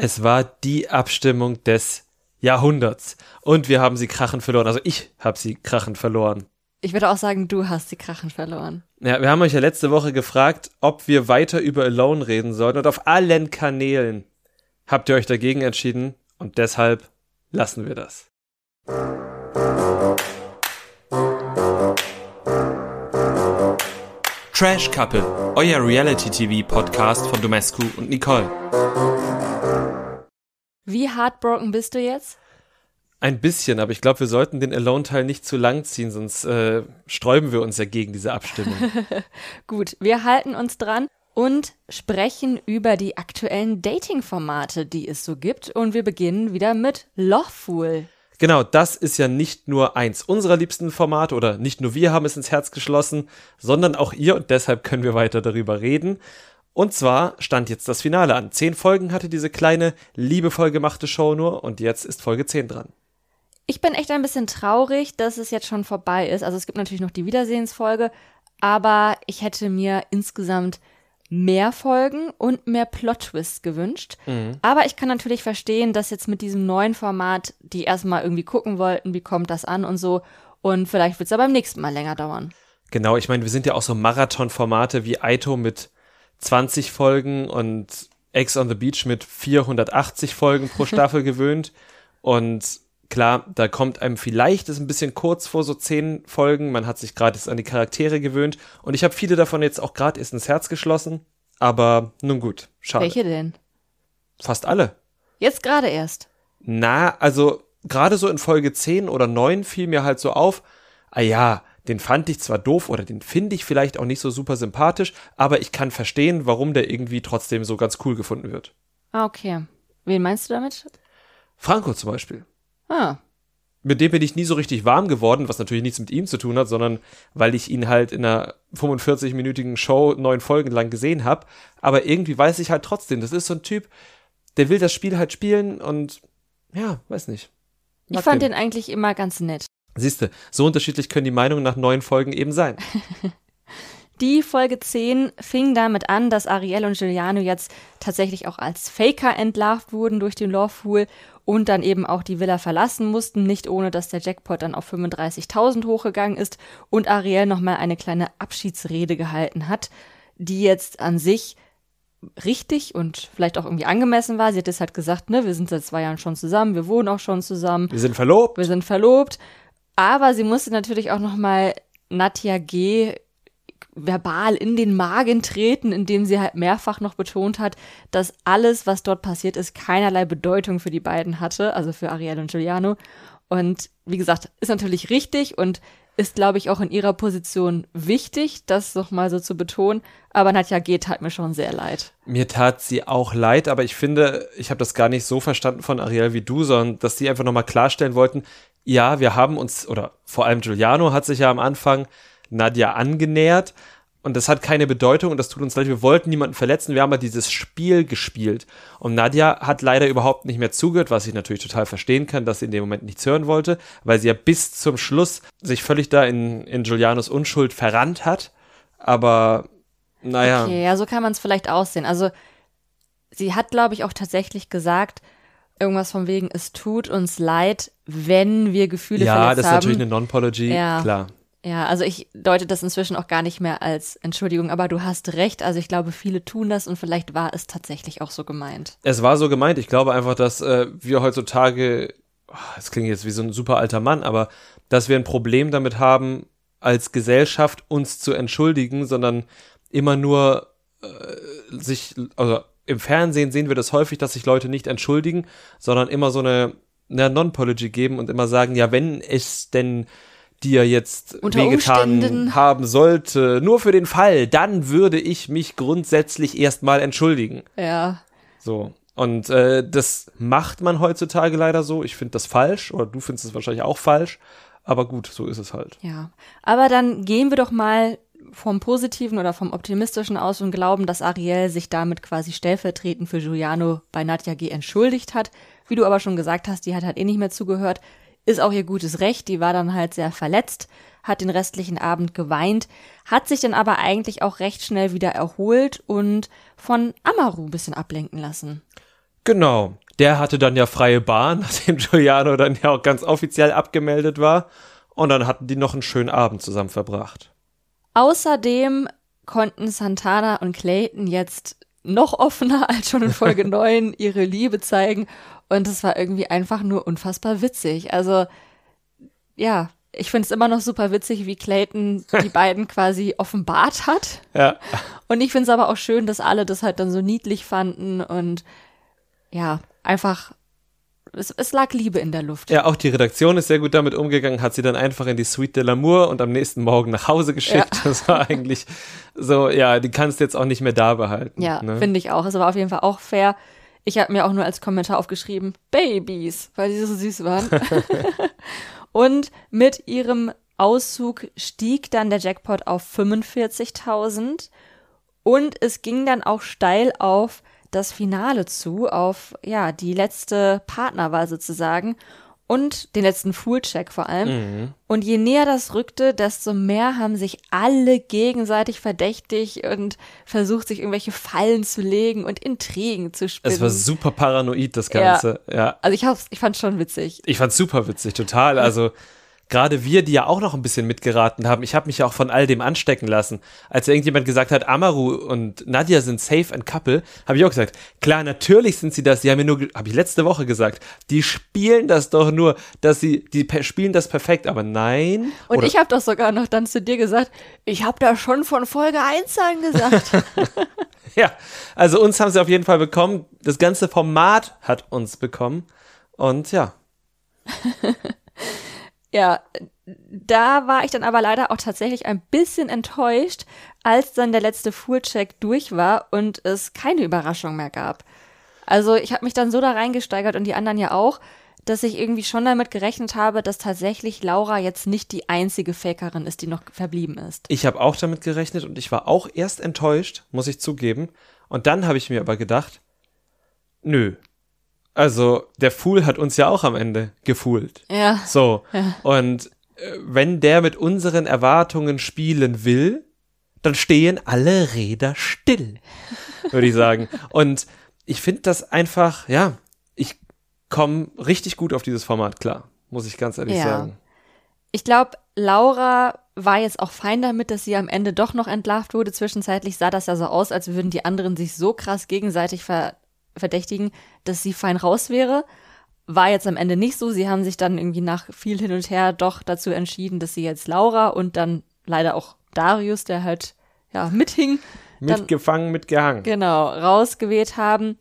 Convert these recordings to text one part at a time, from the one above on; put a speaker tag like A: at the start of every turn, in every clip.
A: Es war die Abstimmung des Jahrhunderts. Und wir haben sie krachend verloren. Also ich habe sie krachend verloren.
B: Ich würde auch sagen, du hast sie krachend verloren.
A: Ja, wir haben euch ja letzte Woche gefragt, ob wir weiter über Alone reden sollten. Und auf allen Kanälen habt ihr euch dagegen entschieden. Und deshalb lassen wir das. Trash Couple, euer Reality-TV-Podcast von Domescu und Nicole.
B: Wie heartbroken bist du jetzt?
A: Ein bisschen, aber ich glaube, wir sollten den Alone-Teil nicht zu lang ziehen, sonst äh, sträuben wir uns ja gegen diese Abstimmung.
B: Gut, wir halten uns dran und sprechen über die aktuellen Dating-Formate, die es so gibt. Und wir beginnen wieder mit Lochfool.
A: Genau, das ist ja nicht nur eins unserer liebsten Formate oder nicht nur wir haben es ins Herz geschlossen, sondern auch ihr und deshalb können wir weiter darüber reden. Und zwar stand jetzt das Finale an. Zehn Folgen hatte diese kleine, liebevoll gemachte Show nur und jetzt ist Folge zehn dran.
B: Ich bin echt ein bisschen traurig, dass es jetzt schon vorbei ist. Also es gibt natürlich noch die Wiedersehensfolge, aber ich hätte mir insgesamt mehr Folgen und mehr Plot-Twists gewünscht. Mhm. Aber ich kann natürlich verstehen, dass jetzt mit diesem neuen Format die erstmal irgendwie gucken wollten, wie kommt das an und so. Und vielleicht wird es ja beim nächsten Mal länger dauern.
A: Genau, ich meine, wir sind ja auch so Marathon-Formate wie Aito mit 20 Folgen und Ex on the Beach mit 480 Folgen pro Staffel gewöhnt. Und klar, da kommt einem vielleicht ist ein bisschen kurz vor so zehn Folgen. Man hat sich gerade an die Charaktere gewöhnt und ich habe viele davon jetzt auch gerade erst ins Herz geschlossen. Aber nun gut, schade.
B: Welche denn?
A: Fast alle.
B: Jetzt gerade erst.
A: Na, also gerade so in Folge 10 oder 9 fiel mir halt so auf, ah ja, den fand ich zwar doof oder den finde ich vielleicht auch nicht so super sympathisch, aber ich kann verstehen, warum der irgendwie trotzdem so ganz cool gefunden wird.
B: Ah, okay. Wen meinst du damit?
A: Franco zum Beispiel.
B: Ah.
A: Mit dem bin ich nie so richtig warm geworden, was natürlich nichts mit ihm zu tun hat, sondern weil ich ihn halt in einer 45-minütigen Show neun Folgen lang gesehen habe. Aber irgendwie weiß ich halt trotzdem, das ist so ein Typ, der will das Spiel halt spielen und ja, weiß nicht.
B: Mag ich fand den. den eigentlich immer ganz nett.
A: Siehste, so unterschiedlich können die Meinungen nach neun Folgen eben sein.
B: Die Folge 10 fing damit an, dass Ariel und Giuliano jetzt tatsächlich auch als Faker entlarvt wurden durch den Pool und dann eben auch die Villa verlassen mussten, nicht ohne dass der Jackpot dann auf 35.000 hochgegangen ist und Ariel nochmal eine kleine Abschiedsrede gehalten hat, die jetzt an sich richtig und vielleicht auch irgendwie angemessen war. Sie hat es halt gesagt, ne, wir sind seit zwei Jahren schon zusammen, wir wohnen auch schon zusammen.
A: Wir sind verlobt.
B: Wir sind verlobt. Aber sie musste natürlich auch nochmal Nadja G verbal in den Magen treten, indem sie halt mehrfach noch betont hat, dass alles, was dort passiert ist, keinerlei Bedeutung für die beiden hatte, also für Ariel und Giuliano. Und wie gesagt, ist natürlich richtig und ist, glaube ich, auch in ihrer Position wichtig, das nochmal so zu betonen. Aber Nadja G. tat mir schon sehr leid.
A: Mir tat sie auch leid, aber ich finde, ich habe das gar nicht so verstanden von Ariel wie du, sondern dass sie einfach nochmal klarstellen wollten, ja, wir haben uns, oder vor allem Giuliano hat sich ja am Anfang Nadja angenähert. Und das hat keine Bedeutung und das tut uns leid. Wir wollten niemanden verletzen. Wir haben halt dieses Spiel gespielt. Und Nadja hat leider überhaupt nicht mehr zugehört, was ich natürlich total verstehen kann, dass sie in dem Moment nichts hören wollte, weil sie ja bis zum Schluss sich völlig da in, in Giulianos Unschuld verrannt hat. Aber naja.
B: Okay, ja, so kann man es vielleicht aussehen. Also sie hat, glaube ich, auch tatsächlich gesagt, irgendwas von wegen, es tut uns leid, wenn wir Gefühle ja, verletzt haben. Ja, das ist
A: natürlich eine Non-Pology, ja. klar.
B: Ja, also ich deute das inzwischen auch gar nicht mehr als Entschuldigung, aber du hast recht. Also ich glaube, viele tun das und vielleicht war es tatsächlich auch so gemeint.
A: Es war so gemeint. Ich glaube einfach, dass äh, wir heutzutage, es klingt jetzt wie so ein super alter Mann, aber dass wir ein Problem damit haben, als Gesellschaft uns zu entschuldigen, sondern immer nur äh, sich, also im Fernsehen sehen wir das häufig, dass sich Leute nicht entschuldigen, sondern immer so eine, eine Non-Pology geben und immer sagen, ja, wenn es denn die er jetzt wehgetan haben sollte, nur für den Fall, dann würde ich mich grundsätzlich erstmal entschuldigen.
B: Ja.
A: So. Und äh, das macht man heutzutage leider so. Ich finde das falsch, oder du findest es wahrscheinlich auch falsch. Aber gut, so ist es halt.
B: Ja. Aber dann gehen wir doch mal vom Positiven oder vom Optimistischen aus und glauben, dass Ariel sich damit quasi stellvertretend für Giuliano bei Nadja G. entschuldigt hat. Wie du aber schon gesagt hast, die hat halt eh nicht mehr zugehört. Ist auch ihr gutes Recht, die war dann halt sehr verletzt, hat den restlichen Abend geweint, hat sich dann aber eigentlich auch recht schnell wieder erholt und von Amaru ein bisschen ablenken lassen.
A: Genau. Der hatte dann ja freie Bahn, nachdem Giuliano dann ja auch ganz offiziell abgemeldet war. Und dann hatten die noch einen schönen Abend zusammen verbracht.
B: Außerdem konnten Santana und Clayton jetzt noch offener als schon in Folge 9 ihre Liebe zeigen. Und es war irgendwie einfach nur unfassbar witzig. Also, ja, ich finde es immer noch super witzig, wie Clayton die beiden quasi offenbart hat.
A: Ja.
B: Und ich finde es aber auch schön, dass alle das halt dann so niedlich fanden und ja, einfach es, es, lag Liebe in der Luft.
A: Ja, auch die Redaktion ist sehr gut damit umgegangen, hat sie dann einfach in die Suite de l'Amour und am nächsten Morgen nach Hause geschickt. Ja. Das war eigentlich so, ja, die kannst du jetzt auch nicht mehr da behalten.
B: Ja, ne? finde ich auch. Es war auf jeden Fall auch fair. Ich habe mir auch nur als Kommentar aufgeschrieben, Babys, weil sie so süß waren. und mit ihrem Auszug stieg dann der Jackpot auf 45.000 und es ging dann auch steil auf das Finale zu, auf ja, die letzte Partnerwahl sozusagen und den letzten Fool-Check vor allem. Mhm. Und je näher das rückte, desto mehr haben sich alle gegenseitig verdächtig und versucht, sich irgendwelche Fallen zu legen und Intrigen zu spinnen.
A: Es war super paranoid, das Ganze. Ja. ja.
B: Also ich, hab's, ich fand schon witzig.
A: Ich fand super witzig, total. Also gerade wir, die ja auch noch ein bisschen mitgeraten haben, ich habe mich ja auch von all dem anstecken lassen. Als irgendjemand gesagt hat, Amaru und Nadia sind safe and couple, habe ich auch gesagt, klar, natürlich sind sie das. Die haben mir nur, habe ich letzte Woche gesagt, die spielen das doch nur, dass sie, die spielen das perfekt, aber nein.
B: Und ich habe doch sogar noch dann zu dir gesagt, ich habe da schon von Folge 1 an gesagt.
A: ja, also uns haben sie auf jeden Fall bekommen. Das ganze Format hat uns bekommen. Und ja.
B: Ja, da war ich dann aber leider auch tatsächlich ein bisschen enttäuscht, als dann der letzte Fuhrcheck durch war und es keine Überraschung mehr gab. Also ich habe mich dann so da reingesteigert und die anderen ja auch, dass ich irgendwie schon damit gerechnet habe, dass tatsächlich Laura jetzt nicht die einzige Fakerin ist, die noch verblieben ist.
A: Ich habe auch damit gerechnet und ich war auch erst enttäuscht, muss ich zugeben. Und dann habe ich mir aber gedacht, nö, also, der Fool hat uns ja auch am Ende gefoolt.
B: Ja.
A: So.
B: Ja.
A: Und äh, wenn der mit unseren Erwartungen spielen will, dann stehen alle Räder still, würde ich sagen. Und ich finde das einfach, ja, ich komme richtig gut auf dieses Format klar, muss ich ganz ehrlich ja. sagen.
B: Ich glaube, Laura war jetzt auch fein damit, dass sie am Ende doch noch entlarvt wurde. Zwischenzeitlich sah das ja so aus, als würden die anderen sich so krass gegenseitig ver verdächtigen, dass sie fein raus wäre. War jetzt am Ende nicht so. Sie haben sich dann irgendwie nach viel hin und her doch dazu entschieden, dass sie jetzt Laura und dann leider auch Darius, der halt ja mithing,
A: mitgefangen, mitgehangen.
B: Genau, rausgewählt haben.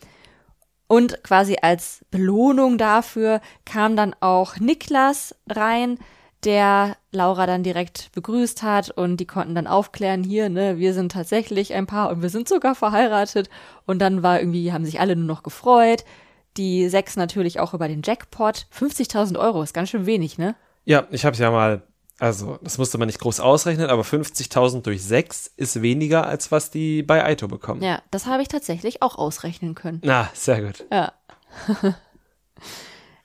B: Und quasi als Belohnung dafür kam dann auch Niklas rein, der Laura dann direkt begrüßt hat und die konnten dann aufklären, hier, ne, wir sind tatsächlich ein Paar und wir sind sogar verheiratet. Und dann war irgendwie, haben sich alle nur noch gefreut. Die sechs natürlich auch über den Jackpot. 50.000 Euro ist ganz schön wenig, ne?
A: Ja, ich habe ja mal, also das musste man nicht groß ausrechnen, aber 50.000 durch sechs ist weniger, als was die bei Aito bekommen.
B: Ja, das habe ich tatsächlich auch ausrechnen können.
A: Na, sehr gut.
B: Ja.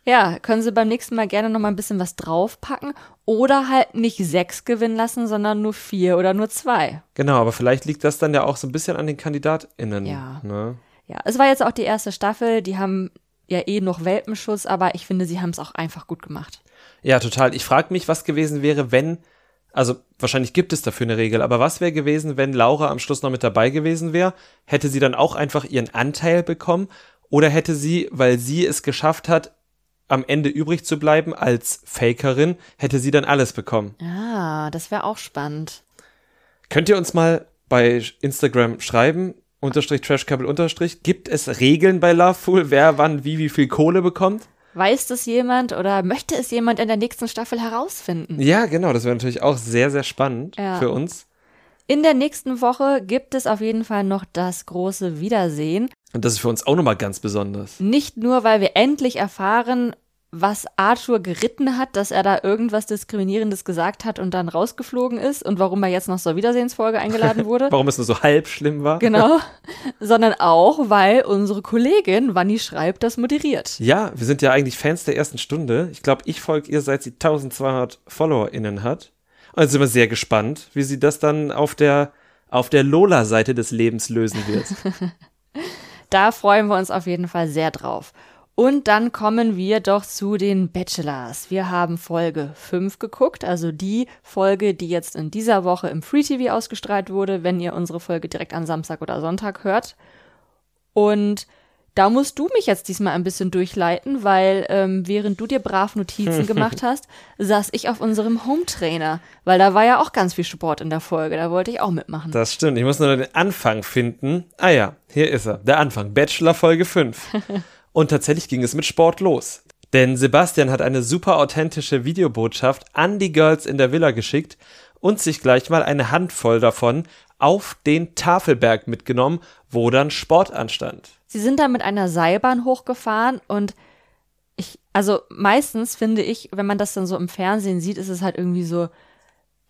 B: Ja, können Sie beim nächsten Mal gerne noch mal ein bisschen was draufpacken oder halt nicht sechs gewinnen lassen, sondern nur vier oder nur zwei.
A: Genau, aber vielleicht liegt das dann ja auch so ein bisschen an den KandidatInnen.
B: Ja.
A: Ne?
B: Ja, es war jetzt auch die erste Staffel, die haben ja eh noch Welpenschutz, aber ich finde, sie haben es auch einfach gut gemacht.
A: Ja, total. Ich frage mich, was gewesen wäre, wenn, also wahrscheinlich gibt es dafür eine Regel, aber was wäre gewesen, wenn Laura am Schluss noch mit dabei gewesen wäre? Hätte sie dann auch einfach ihren Anteil bekommen? Oder hätte sie, weil sie es geschafft hat, am Ende übrig zu bleiben als Fakerin, hätte sie dann alles bekommen.
B: Ah, das wäre auch spannend.
A: Könnt ihr uns mal bei Instagram schreiben, unterstrich Trashcouple unterstrich, gibt es Regeln bei Lovefool, wer wann wie wie viel Kohle bekommt?
B: Weiß das jemand oder möchte es jemand in der nächsten Staffel herausfinden?
A: Ja, genau, das wäre natürlich auch sehr, sehr spannend ja. für uns.
B: In der nächsten Woche gibt es auf jeden Fall noch das große Wiedersehen.
A: Und das ist für uns auch nochmal ganz besonders.
B: Nicht nur, weil wir endlich erfahren, was Arthur geritten hat, dass er da irgendwas Diskriminierendes gesagt hat und dann rausgeflogen ist und warum er jetzt noch zur Wiedersehensfolge eingeladen wurde.
A: warum es nur so halb schlimm war.
B: Genau. Sondern auch, weil unsere Kollegin Wanni Schreibt das moderiert.
A: Ja, wir sind ja eigentlich Fans der ersten Stunde. Ich glaube, ich folge ihr, seit sie 1200 FollowerInnen hat. Und jetzt sind wir sehr gespannt, wie sie das dann auf der, auf der Lola-Seite des Lebens lösen wird.
B: Da freuen wir uns auf jeden Fall sehr drauf. Und dann kommen wir doch zu den Bachelors. Wir haben Folge 5 geguckt, also die Folge, die jetzt in dieser Woche im Free TV ausgestrahlt wurde, wenn ihr unsere Folge direkt am Samstag oder Sonntag hört. Und da musst du mich jetzt diesmal ein bisschen durchleiten, weil ähm, während du dir brav Notizen gemacht hast, saß ich auf unserem Home-Trainer, weil da war ja auch ganz viel Sport in der Folge, da wollte ich auch mitmachen.
A: Das stimmt, ich muss nur den Anfang finden. Ah ja, hier ist er, der Anfang, Bachelor Folge 5. Und tatsächlich ging es mit Sport los. Denn Sebastian hat eine super authentische Videobotschaft an die Girls in der Villa geschickt und sich gleich mal eine Handvoll davon auf den Tafelberg mitgenommen, wo dann Sport anstand.
B: Sie sind da mit einer Seilbahn hochgefahren und ich, also meistens finde ich, wenn man das dann so im Fernsehen sieht, ist es halt irgendwie so,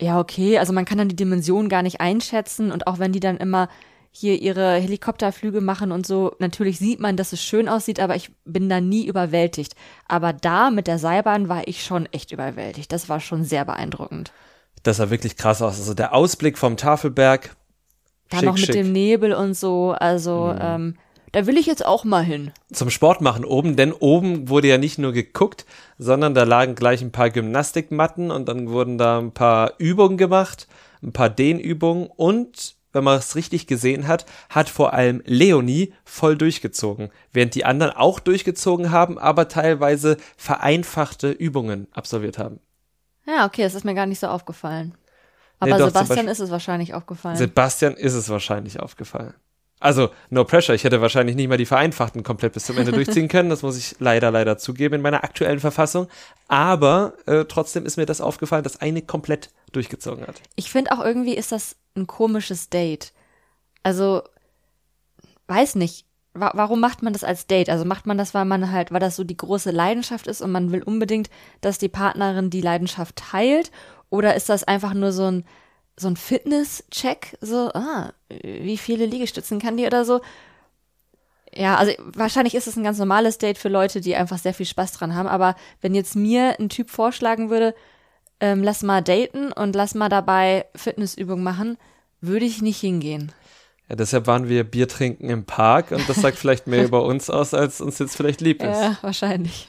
B: ja, okay, also man kann dann die Dimension gar nicht einschätzen und auch wenn die dann immer hier ihre Helikopterflüge machen und so. Natürlich sieht man, dass es schön aussieht, aber ich bin da nie überwältigt. Aber da mit der Seilbahn war ich schon echt überwältigt. Das war schon sehr beeindruckend.
A: Das sah wirklich krass aus. Also der Ausblick vom Tafelberg.
B: Dann schick, noch mit schick. dem Nebel und so. Also, mhm. ähm, da will ich jetzt auch mal hin.
A: Zum Sport machen oben, denn oben wurde ja nicht nur geguckt, sondern da lagen gleich ein paar Gymnastikmatten und dann wurden da ein paar Übungen gemacht, ein paar Dehnübungen und wenn man es richtig gesehen hat, hat vor allem Leonie voll durchgezogen, während die anderen auch durchgezogen haben, aber teilweise vereinfachte Übungen absolviert haben.
B: Ja, okay, das ist mir gar nicht so aufgefallen. Aber nee, doch, Sebastian ist es wahrscheinlich aufgefallen.
A: Sebastian ist es wahrscheinlich aufgefallen. Also, no pressure. Ich hätte wahrscheinlich nicht mal die Vereinfachten komplett bis zum Ende durchziehen können. Das muss ich leider, leider zugeben in meiner aktuellen Verfassung. Aber äh, trotzdem ist mir das aufgefallen, dass eine komplett durchgezogen hat.
B: Ich finde auch irgendwie ist das ein komisches Date. Also, weiß nicht. Wa warum macht man das als Date? Also macht man das, weil man halt, weil das so die große Leidenschaft ist und man will unbedingt, dass die Partnerin die Leidenschaft teilt? Oder ist das einfach nur so ein, so ein Fitness-Check? So, ah, wie viele Liegestützen kann die oder so? Ja, also wahrscheinlich ist es ein ganz normales Date für Leute, die einfach sehr viel Spaß dran haben. Aber wenn jetzt mir ein Typ vorschlagen würde, ähm, lass mal daten und lass mal dabei Fitnessübungen machen, würde ich nicht hingehen.
A: Ja, deshalb waren wir Bier trinken im Park und das sagt vielleicht mehr über uns aus, als uns jetzt vielleicht lieb ist.
B: Ja, wahrscheinlich.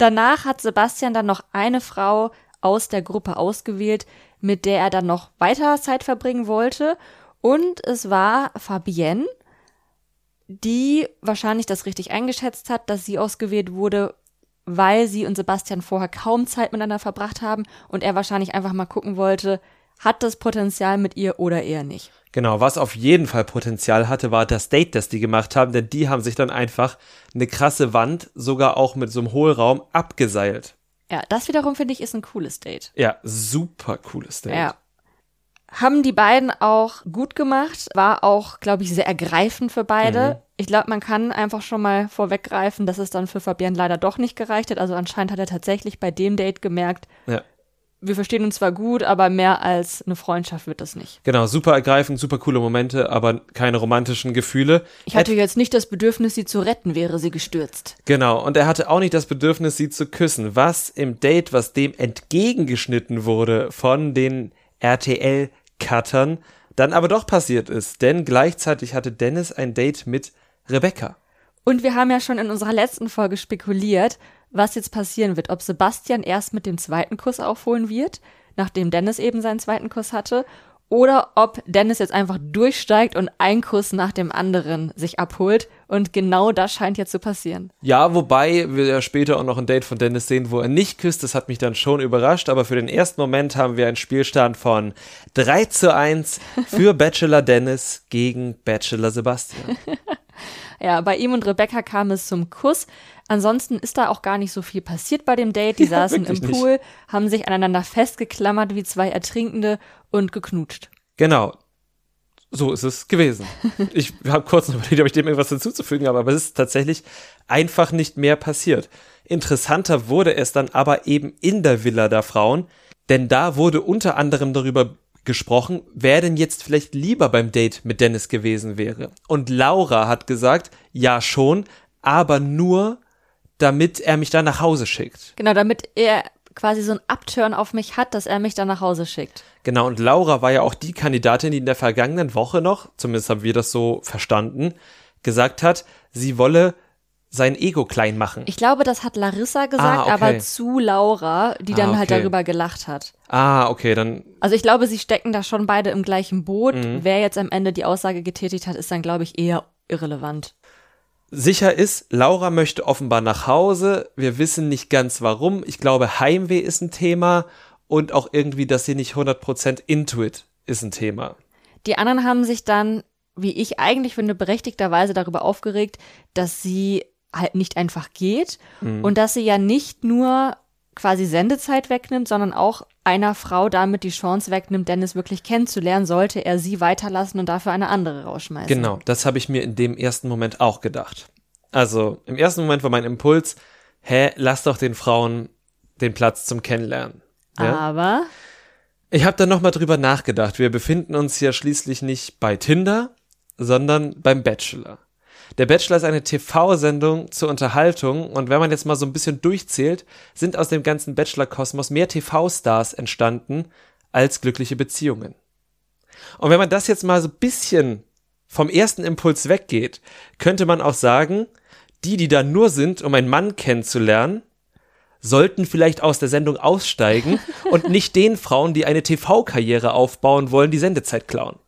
B: Danach hat Sebastian dann noch eine Frau aus der Gruppe ausgewählt, mit der er dann noch weiter Zeit verbringen wollte. Und es war Fabienne, die wahrscheinlich das richtig eingeschätzt hat, dass sie ausgewählt wurde, weil sie und Sebastian vorher kaum Zeit miteinander verbracht haben und er wahrscheinlich einfach mal gucken wollte, hat das Potenzial mit ihr oder eher nicht.
A: Genau, was auf jeden Fall Potenzial hatte, war das Date, das die gemacht haben, denn die haben sich dann einfach eine krasse Wand, sogar auch mit so einem Hohlraum, abgeseilt.
B: Ja, das wiederum finde ich ist ein cooles Date.
A: Ja, super cooles Date.
B: Ja. Haben die beiden auch gut gemacht, war auch, glaube ich, sehr ergreifend für beide. Mhm. Ich glaube, man kann einfach schon mal vorweggreifen, dass es dann für Fabian leider doch nicht gereicht hat. Also anscheinend hat er tatsächlich bei dem Date gemerkt, ja. Wir verstehen uns zwar gut, aber mehr als eine Freundschaft wird das nicht.
A: Genau, super ergreifend, super coole Momente, aber keine romantischen Gefühle.
B: Ich hatte Ed jetzt nicht das Bedürfnis, sie zu retten, wäre sie gestürzt.
A: Genau, und er hatte auch nicht das Bedürfnis, sie zu küssen, was im Date, was dem entgegengeschnitten wurde von den RTL-Cuttern, dann aber doch passiert ist. Denn gleichzeitig hatte Dennis ein Date mit Rebecca.
B: Und wir haben ja schon in unserer letzten Folge spekuliert, was jetzt passieren wird. Ob Sebastian erst mit dem zweiten Kuss aufholen wird, nachdem Dennis eben seinen zweiten Kuss hatte, oder ob Dennis jetzt einfach durchsteigt und ein Kuss nach dem anderen sich abholt. Und genau das scheint jetzt zu passieren.
A: Ja, wobei wir ja später auch noch ein Date von Dennis sehen, wo er nicht küsst. Das hat mich dann schon überrascht. Aber für den ersten Moment haben wir einen Spielstand von 3 zu 1 für Bachelor Dennis gegen Bachelor Sebastian.
B: Ja, bei ihm und Rebecca kam es zum Kuss. Ansonsten ist da auch gar nicht so viel passiert bei dem Date. Die ja, saßen im Pool, nicht. haben sich aneinander festgeklammert wie zwei Ertrinkende und geknutscht.
A: Genau. So ist es gewesen. ich habe kurz noch überlegt, ob ich dem irgendwas hinzuzufügen habe, aber es ist tatsächlich einfach nicht mehr passiert. Interessanter wurde es dann aber eben in der Villa der Frauen, denn da wurde unter anderem darüber gesprochen, wer denn jetzt vielleicht lieber beim Date mit Dennis gewesen wäre. Und Laura hat gesagt, ja schon, aber nur, damit er mich dann nach Hause schickt.
B: Genau, damit er quasi so ein Upturn auf mich hat, dass er mich dann nach Hause schickt.
A: Genau, und Laura war ja auch die Kandidatin, die in der vergangenen Woche noch, zumindest haben wir das so verstanden, gesagt hat, sie wolle sein Ego klein machen.
B: Ich glaube, das hat Larissa gesagt,
A: Ah, okay.
B: aber zu Laura, die dann
A: Ah,
B: halt
A: okay.
B: darüber gelacht hat.
A: ah, okay, dann
B: Also ich glaube, sie stecken da schon beide im gleichen Boot.
A: Mhm.
B: Wer jetzt am Ende die Aussage getätigt hat, ist dann, glaube ich, eher irrelevant.
A: Sicher ist, Laura möchte offenbar nach Hause. Wir wissen nicht ganz warum. Ich glaube, Heimweh ist ein Thema und auch irgendwie, dass sie nicht 100% into it ist ein Thema.
B: Die anderen haben sich dann, wie ich eigentlich finde, berechtigterweise darüber aufgeregt, dass sie halt nicht einfach geht
A: Mhm.
B: und dass sie ja nicht nur quasi Sendezeit wegnimmt, sondern auch einer Frau damit die Chance wegnimmt, Dennis wirklich kennenzulernen, sollte er sie weiterlassen und dafür eine andere rausschmeißen.
A: Genau, das habe ich mir in dem ersten Moment auch gedacht. Also im ersten Moment war mein Impuls, hä, lass doch den Frauen den Platz zum Kennenlernen. Ja?
B: Aber
A: Ich habe dann nochmal drüber nachgedacht. Wir befinden uns ja schließlich nicht bei Tinder, sondern beim Bachelor. Der Bachelor ist eine TV-Sendung zur Unterhaltung und wenn man jetzt mal so ein bisschen durchzählt, sind aus dem ganzen Bachelor-Kosmos mehr TV-Stars entstanden als glückliche Beziehungen. Und wenn man das jetzt mal so ein bisschen vom ersten Impuls weggeht, könnte man auch sagen, die, die da nur sind, um einen Mann kennenzulernen, sollten vielleicht aus der Sendung aussteigen und nicht den Frauen, die eine TV-Karriere aufbauen wollen, die Sendezeit klauen.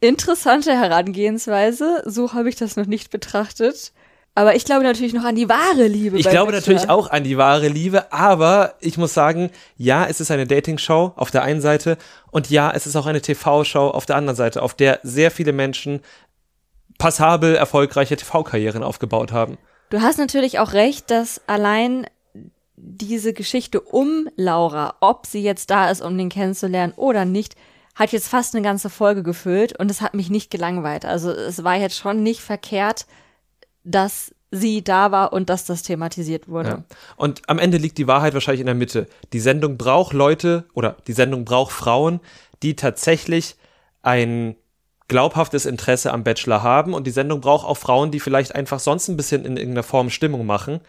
B: Interessante Herangehensweise. So habe ich das noch nicht betrachtet. Aber ich glaube natürlich noch an die wahre Liebe.
A: Ich glaube
B: Bachelor.
A: natürlich auch an die wahre Liebe, aber ich muss sagen, ja, es ist eine Dating-Show auf der einen Seite und ja, es ist auch eine TV-Show auf der anderen Seite, auf der sehr viele Menschen passabel erfolgreiche TV-Karrieren aufgebaut haben.
B: Du hast natürlich auch recht, dass allein diese Geschichte um Laura, ob sie jetzt da ist, um den kennenzulernen oder nicht, hat jetzt fast eine ganze Folge gefüllt und es hat mich nicht gelangweilt. Also es war jetzt schon nicht verkehrt, dass sie da war und dass das thematisiert wurde.
A: Ja. Und am Ende liegt die Wahrheit wahrscheinlich in der Mitte. Die Sendung braucht Leute oder die Sendung braucht Frauen, die tatsächlich ein glaubhaftes Interesse am Bachelor haben und die Sendung braucht auch Frauen, die vielleicht einfach sonst ein bisschen in irgendeiner Form Stimmung machen,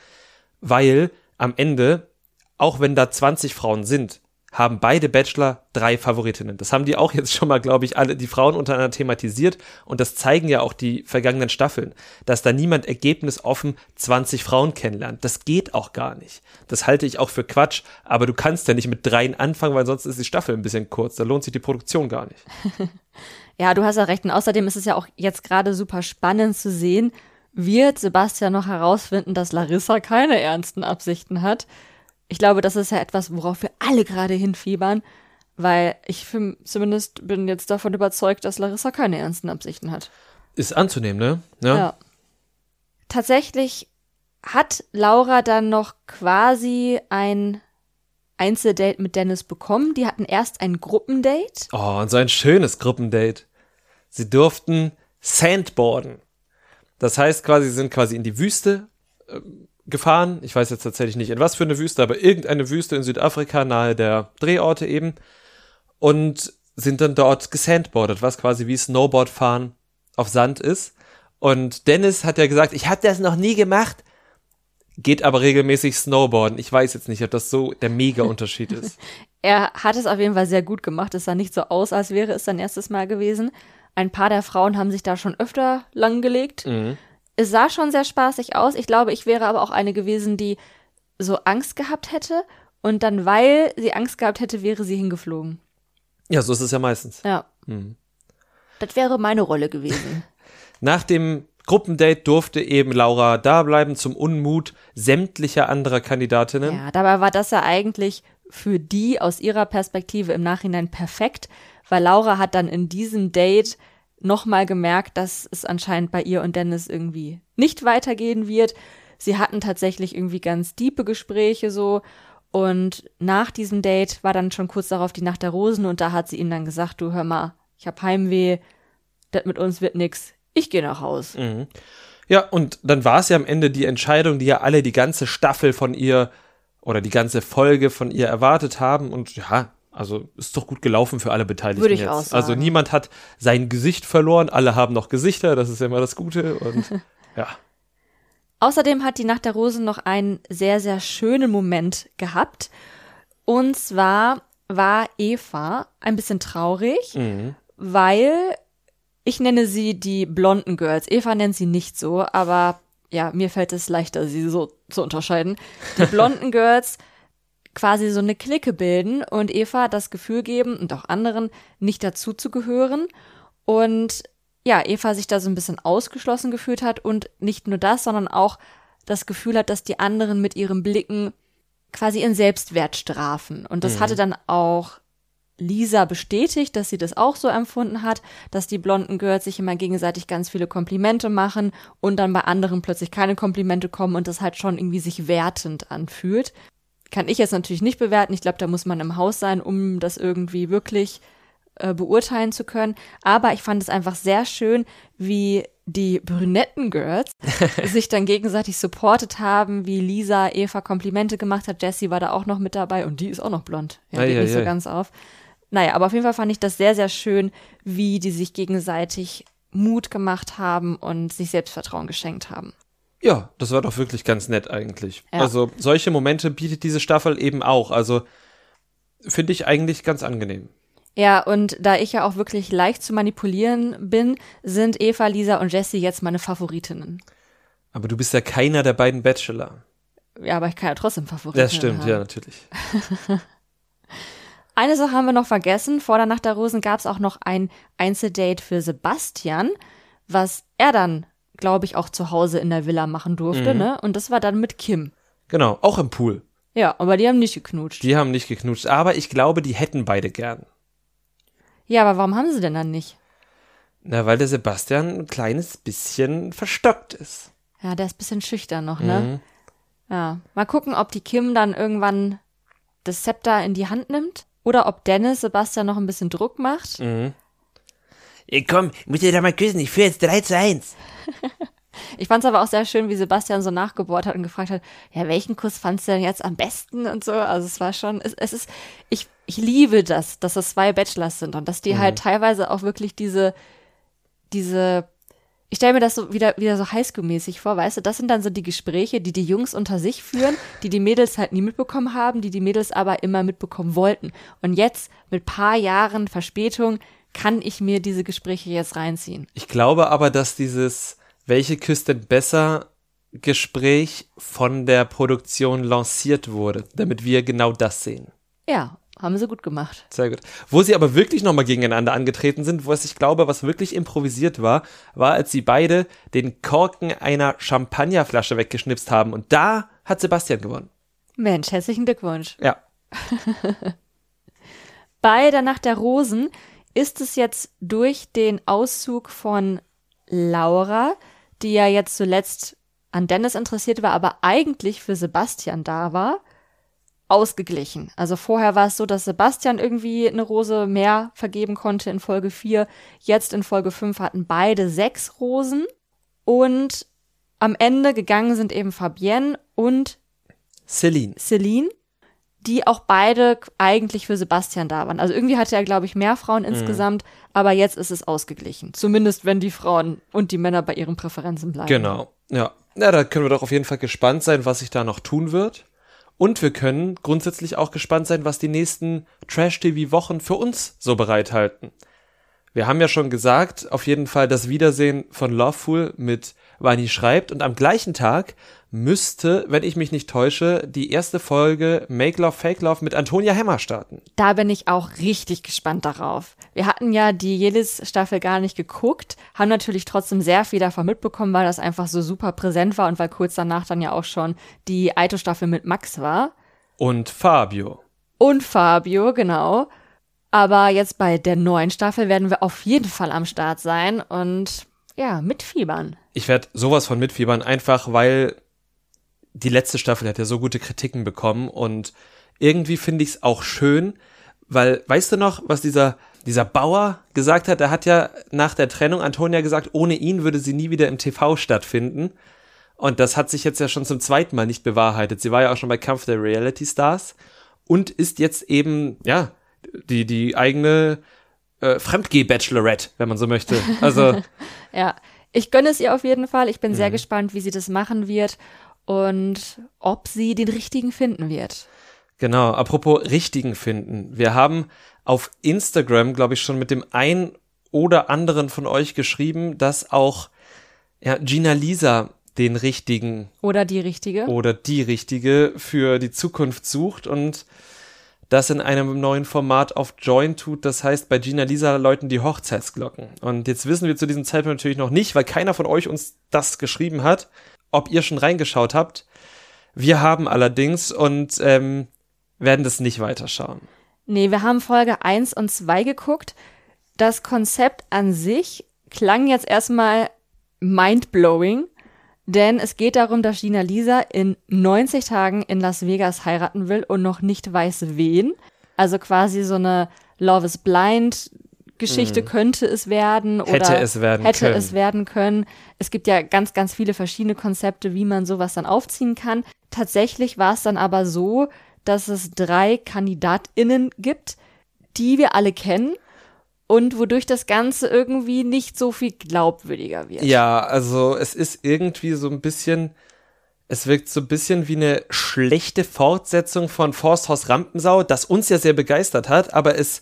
A: weil am Ende, auch wenn da 20 Frauen sind, haben beide Bachelor drei Favoritinnen. Das haben die auch jetzt schon mal, glaube ich, alle die Frauen untereinander thematisiert und das zeigen ja auch die vergangenen Staffeln, dass da niemand ergebnisoffen 20 Frauen kennenlernt. Das geht auch gar nicht. Das halte ich auch für Quatsch, aber du kannst ja nicht mit dreien anfangen, weil sonst ist die Staffel ein bisschen kurz. Da lohnt sich die Produktion gar nicht.
B: Ja, du hast ja recht. Und außerdem ist es ja auch jetzt gerade super spannend zu sehen, wird Sebastian noch herausfinden, dass Larissa keine ernsten Absichten hat. Ich glaube, das ist ja etwas, worauf wir alle gerade hinfiebern, weil ich für, zumindest bin jetzt davon überzeugt, dass Larissa keine ernsten Absichten hat.
A: Ist anzunehmen, ne? Ja.
B: Ja. Tatsächlich hat Laura dann noch quasi ein Einzeldate mit Dennis bekommen. Die hatten erst ein Gruppendate.
A: Oh, und so ein schönes Gruppendate. Sie durften Sandboarden. Das heißt quasi, sie sind quasi in die Wüste äh, gefahren. Ich weiß jetzt tatsächlich nicht in was für eine Wüste, aber irgendeine Wüste in Südafrika nahe der Drehorte eben. Und sind dann dort gesandboardet, was quasi wie Snowboardfahren auf Sand ist. Und Dennis hat ja gesagt, ich habe das noch nie gemacht, geht aber regelmäßig Snowboarden. Ich weiß jetzt nicht, ob das so der Mega-Unterschied ist.
B: Er hat es auf jeden Fall sehr gut gemacht. Es sah nicht so aus, als wäre es sein erstes Mal gewesen. Ein paar der Frauen haben sich da schon öfter langgelegt.
A: Mhm.
B: Es sah schon sehr spaßig aus. Ich glaube, ich wäre aber auch eine gewesen, die so Angst gehabt hätte. Und dann, weil sie Angst gehabt hätte, wäre sie hingeflogen.
A: Ja, so ist es ja meistens.
B: Ja.
A: Mhm.
B: Das wäre meine Rolle gewesen.
A: Nach dem Gruppendate durfte eben Laura da bleiben zum Unmut sämtlicher anderer Kandidatinnen.
B: Ja, dabei war das ja eigentlich für die aus ihrer Perspektive im Nachhinein perfekt, weil Laura hat dann in diesem Date nochmal gemerkt, dass es anscheinend bei ihr und Dennis irgendwie nicht weitergehen wird. Sie hatten tatsächlich irgendwie ganz diepe Gespräche so und nach diesem Date war dann schon kurz darauf die Nacht der Rosen und da hat sie ihm dann gesagt, du hör mal, ich hab Heimweh, das mit uns wird nix, ich gehe nach Haus.
A: Mhm. Ja, und dann war es ja am Ende die Entscheidung, die ja alle die ganze Staffel von ihr oder die ganze Folge von ihr erwartet haben. Und ja, also ist doch gut gelaufen für alle Beteiligten
B: Würde ich
A: jetzt.
B: auch sagen.
A: Also niemand hat sein Gesicht verloren, alle haben noch Gesichter, das ist ja immer das Gute. Und ja.
B: Außerdem hat die Nacht der Rosen noch einen sehr, sehr schönen Moment gehabt. Und zwar war Eva ein bisschen traurig,
A: Mhm.
B: weil ich nenne sie die blonden Girls. Eva nennt sie nicht so, aber ja, mir fällt es leichter, sie so zu unterscheiden. Die blonden Girls quasi so eine Clique bilden und Eva das Gefühl geben und auch anderen nicht dazu zu gehören. Und ja, Eva sich da so ein bisschen ausgeschlossen gefühlt hat und nicht nur das, sondern auch das Gefühl hat, dass die anderen mit ihren Blicken quasi ihren Selbstwert strafen. Und das hatte dann auch Lisa bestätigt, dass sie das auch so empfunden hat, dass die blonden Girls sich immer gegenseitig ganz viele Komplimente machen und dann bei anderen plötzlich keine Komplimente kommen und das halt schon irgendwie sich wertend anfühlt. Kann ich jetzt natürlich nicht bewerten. Ich glaube, da muss man im Haus sein, um das irgendwie wirklich äh, beurteilen zu können. Aber ich fand es einfach sehr schön, wie die brünetten Girls sich dann gegenseitig supportet haben, wie Lisa Eva Komplimente gemacht hat. Jessie war da auch noch mit dabei und die ist auch noch blond. Ja, geht
A: Ei, ei,
B: nicht so ganz auf. Naja, aber auf jeden Fall fand ich das sehr, sehr schön, wie die sich gegenseitig Mut gemacht haben und sich Selbstvertrauen geschenkt haben.
A: Ja, das war doch wirklich ganz nett eigentlich.
B: Ja.
A: Also solche Momente bietet diese Staffel eben auch. Also finde ich eigentlich ganz angenehm.
B: Ja, und da ich ja auch wirklich leicht zu manipulieren bin, sind Eva, Lisa und Jessie jetzt meine Favoritinnen.
A: Aber du bist ja keiner der beiden Bachelor.
B: Ja, aber ich kann ja trotzdem Favoritinnen
A: Das stimmt,
B: haben.
A: ja, natürlich.
B: Eine Sache haben wir noch vergessen. Vor der Nacht der Rosen gab es auch noch ein Einzeldate für Sebastian, was er dann, glaube ich, auch zu Hause in der Villa machen durfte,
A: Mhm.
B: ne? Und das war dann mit Kim.
A: Genau, auch im Pool.
B: Ja, aber die haben nicht geknutscht.
A: Die haben nicht geknutscht, aber ich glaube, die hätten beide gern.
B: Ja, aber warum haben sie denn dann nicht?
A: Na, weil der Sebastian ein kleines bisschen verstockt ist.
B: Ja, der ist ein bisschen schüchtern noch, ne?
A: Mhm.
B: Ja. Mal gucken, ob die Kim dann irgendwann das Zepter in die Hand nimmt oder ob Dennis Sebastian noch ein bisschen Druck macht.
A: Mhm.
C: Ey, komm, ich muss dir da mal küssen. Ich führe jetzt 3 zu 1.
B: Ich fand es aber auch sehr schön, wie Sebastian so nachgebohrt hat und gefragt hat, ja, welchen Kuss fandst du denn jetzt am besten und so. Also es war schon, es, es ist, ich, ich liebe das, dass es zwei Bachelors sind und dass die halt teilweise auch wirklich diese, diese, ich stelle mir das so wieder, wieder so Highschool-mäßig vor, weißt du, das sind dann so die Gespräche, die die Jungs unter sich führen, die die Mädels halt nie mitbekommen haben, die die Mädels aber immer mitbekommen wollten. Und jetzt, mit paar Jahren Verspätung, kann ich mir diese Gespräche jetzt reinziehen.
A: Ich glaube aber, dass dieses Welche küsst denn besser Gespräch von der Produktion lanciert wurde, damit wir genau das sehen.
B: Ja, haben sie gut gemacht.
A: Sehr gut. Wo sie aber wirklich nochmal gegeneinander angetreten sind, was ich glaube, was wirklich improvisiert war, war, als sie beide den Korken einer Champagnerflasche weggeschnipst haben. Und da hat Sebastian gewonnen.
B: Mensch, herzlichen Glückwunsch.
A: Ja.
B: Bei der Nacht der Rosen ist es jetzt durch den Auszug von Laura, die ja jetzt zuletzt an Dennis interessiert war, aber eigentlich für Sebastian da war, ausgeglichen. Also vorher war es so, dass Sebastian irgendwie eine Rose mehr vergeben konnte in Folge 4. Jetzt in Folge 5 hatten beide sechs Rosen. Und am Ende gegangen sind eben Fabienne und
A: Celine.
B: Celine, die auch beide eigentlich für Sebastian da waren. Also irgendwie hatte er, glaube ich, mehr Frauen insgesamt, aber jetzt ist es ausgeglichen. Zumindest wenn die Frauen und die Männer bei ihren Präferenzen bleiben.
A: Genau. Ja. Ja, da können wir doch auf jeden Fall gespannt sein, was sich da noch tun wird. Und wir können grundsätzlich auch gespannt sein, was die nächsten Trash-TV-Wochen für uns so bereithalten. Wir haben ja schon gesagt, auf jeden Fall das Wiedersehen von Loveful mit Vani schreibt und am gleichen Tag müsste, wenn ich mich nicht täusche, die erste Folge Make Love Fake Love mit Antonia Hemmer starten.
B: Da bin ich auch richtig gespannt darauf. Wir hatten ja die Jelis-Staffel gar nicht geguckt, haben natürlich trotzdem sehr viel davon mitbekommen, weil das einfach so super präsent war und weil kurz danach dann ja auch schon die Aito-Staffel mit Max war.
A: Und Fabio.
B: Und Fabio, genau. Aber jetzt bei der neuen Staffel werden wir auf jeden Fall am Start sein und ja, mitfiebern.
A: Ich werde sowas von mitfiebern, einfach weil die letzte Staffel hat ja so gute Kritiken bekommen und irgendwie finde ich es auch schön, weil, weißt du noch, was dieser, dieser Bauer gesagt hat? Er hat ja nach der Trennung Antonia gesagt, ohne ihn würde sie nie wieder im TV stattfinden. Und das hat sich jetzt ja schon zum zweiten Mal nicht bewahrheitet. Sie war ja auch schon bei Kampf der Reality Stars und ist jetzt eben, ja, die, die eigene äh, Fremdgeh-Bachelorette, wenn man so möchte. Also,
B: Ja, Ich gönne es ihr auf jeden Fall. Ich bin sehr
A: Mhm.
B: gespannt, wie sie das machen wird und ob sie den richtigen finden wird.
A: Genau, apropos richtigen finden. Wir haben auf Instagram, glaube ich, schon mit dem einen oder anderen von euch geschrieben, dass auch ja, Gina Lisa den richtigen
B: Oder die richtige.
A: oder die richtige für die Zukunft sucht und das in einem neuen Format auf Join tut. Das heißt, bei Gina Lisa läuten die Hochzeitsglocken. Und jetzt wissen wir zu diesem Zeitpunkt natürlich noch nicht, weil keiner von euch uns das geschrieben hat, ob ihr schon reingeschaut habt. Wir haben allerdings und ähm, werden das nicht weiterschauen.
B: Nee, wir haben Folge 1 und 2 geguckt. Das Konzept an sich klang jetzt erstmal mindblowing, denn es geht darum, dass Gina Lisa in 90 Tagen in Las Vegas heiraten will und noch nicht weiß wen. Also quasi so eine Love is Blind Geschichte könnte es werden oder
A: Mhm. Hätte es werden
B: hätte
A: können.
B: es werden können. Es gibt ja ganz, ganz viele verschiedene Konzepte, wie man sowas dann aufziehen kann. Tatsächlich war es dann aber so, dass es drei KandidatInnen gibt, die wir alle kennen und wodurch das Ganze irgendwie nicht so viel glaubwürdiger wird.
A: Ja, also es ist irgendwie so ein bisschen, es wirkt so ein bisschen wie eine schlechte Fortsetzung von Forsthaus Rampensau, das uns ja sehr begeistert hat, aber es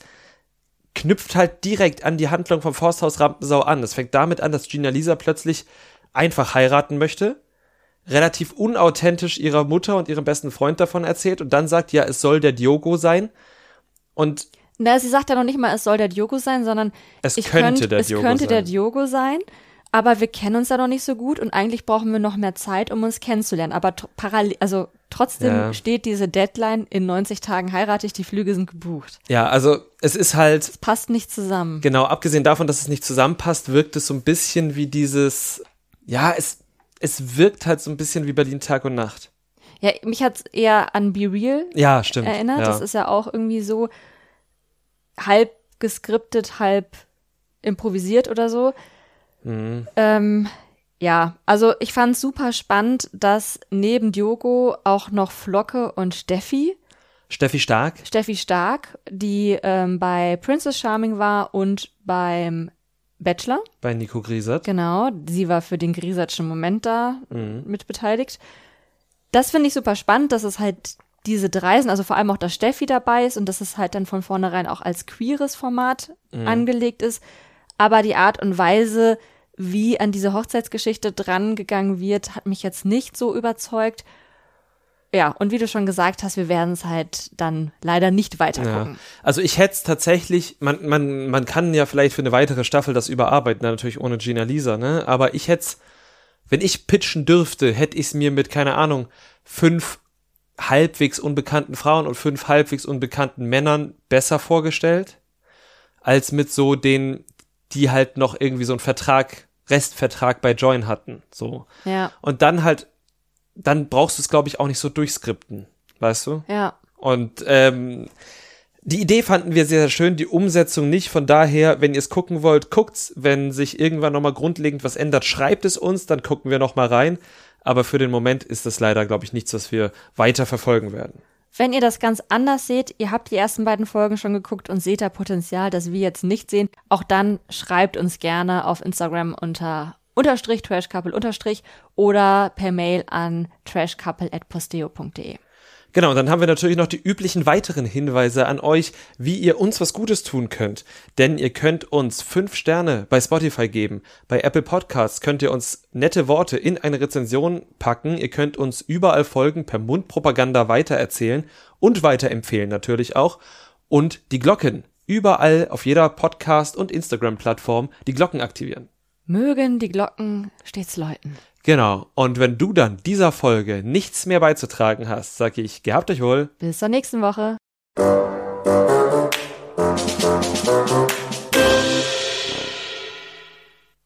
A: knüpft halt direkt an die Handlung von Forsthaus Rampensau an. Es fängt damit an, dass Gina Lisa plötzlich einfach heiraten möchte, relativ unauthentisch ihrer Mutter und ihrem besten Freund davon erzählt und dann sagt, ja, es soll der Diogo sein. Und
B: Na, sie sagt ja noch nicht mal, es soll der Diogo sein, sondern
A: Es könnte
B: könnt,
A: der
B: es
A: Diogo
B: könnte der
A: sein.
B: Diogo sein. Aber wir kennen uns ja noch nicht so gut und eigentlich brauchen wir noch mehr Zeit, um uns kennenzulernen. Aber parallel, also trotzdem
A: Ja.
B: steht diese Deadline, in 90 Tagen heirate ich, die Flüge sind gebucht.
A: ja, also es ist halt,
B: Passt nicht zusammen.
A: Genau, abgesehen davon, dass es nicht zusammenpasst, wirkt es so ein bisschen wie dieses, ja, es, es wirkt halt so ein bisschen wie Berlin Tag und Nacht.
B: Ja, mich hat's eher an Be Real
A: Ja, stimmt.
B: erinnert.
A: Ja.
B: Das ist ja auch irgendwie so halb geskriptet, halb improvisiert oder so.
A: Mhm.
B: Ähm, ja, also ich fand super spannend, dass neben Diogo auch noch Flocke und Steffi,
A: Steffi Stark,
B: Steffi Stark, die ähm, bei Princess Charming war und beim Bachelor,
A: bei Nico Griesert.
B: genau, sie war für den Griesertschen Moment da
A: Mhm.
B: mit beteiligt. Das finde ich super spannend, dass es halt diese drei sind, also vor allem auch, dass Steffi dabei ist und dass es halt dann von vornherein auch als queeres Format angelegt ist. Aber die Art und Weise, wie an diese Hochzeitsgeschichte drangegangen wird, hat mich jetzt nicht so überzeugt. Ja, und wie du schon gesagt hast, wir werden es halt dann leider nicht weiter
A: Ja. Also ich hätte es tatsächlich, man, man, man kann ja vielleicht für eine weitere Staffel das überarbeiten, natürlich ohne Gina Lisa, ne? Aber ich hätte wenn ich pitchen dürfte, hätte ich es mir mit, keine Ahnung, fünf halbwegs unbekannten Frauen und fünf halbwegs unbekannten Männern besser vorgestellt, als mit so den, die halt noch irgendwie so einen Vertrag, Restvertrag bei Join hatten, so.
B: Ja,
A: Und dann halt, dann brauchst du es, glaube ich, auch nicht so durchskripten, weißt du?
B: ja.
A: Und ähm, die Idee fanden wir sehr, sehr schön, die Umsetzung nicht. Von daher, wenn ihr es gucken wollt, guckt's. Wenn sich irgendwann nochmal grundlegend was ändert, schreibt es uns, dann gucken wir nochmal rein. Aber für den Moment ist das leider, glaube ich, nichts, was wir weiter verfolgen werden.
B: Wenn ihr das ganz anders seht, ihr habt die ersten beiden Folgen schon geguckt und seht da Potenzial, das wir jetzt nicht sehen, auch dann schreibt uns gerne auf Instagram unter unterstrich trashcouple unterstrich oder per Mail an trashcouple@posteo.de.
A: Genau, dann haben wir natürlich noch die üblichen weiteren Hinweise an euch, wie ihr uns was Gutes tun könnt. Denn ihr könnt uns fünf Sterne bei Spotify geben. Bei Apple Podcasts könnt ihr uns nette Worte in eine Rezension packen. Ihr könnt uns überall folgen, per Mundpropaganda weitererzählen und weiterempfehlen natürlich auch. Und die Glocken überall auf jeder Podcast- und Instagram-Plattform die Glocken aktivieren.
B: Mögen die Glocken stets läuten.
A: Genau. Und wenn du dann dieser Folge nichts mehr beizutragen hast, sag ich, gehabt euch wohl.
B: Bis zur nächsten Woche.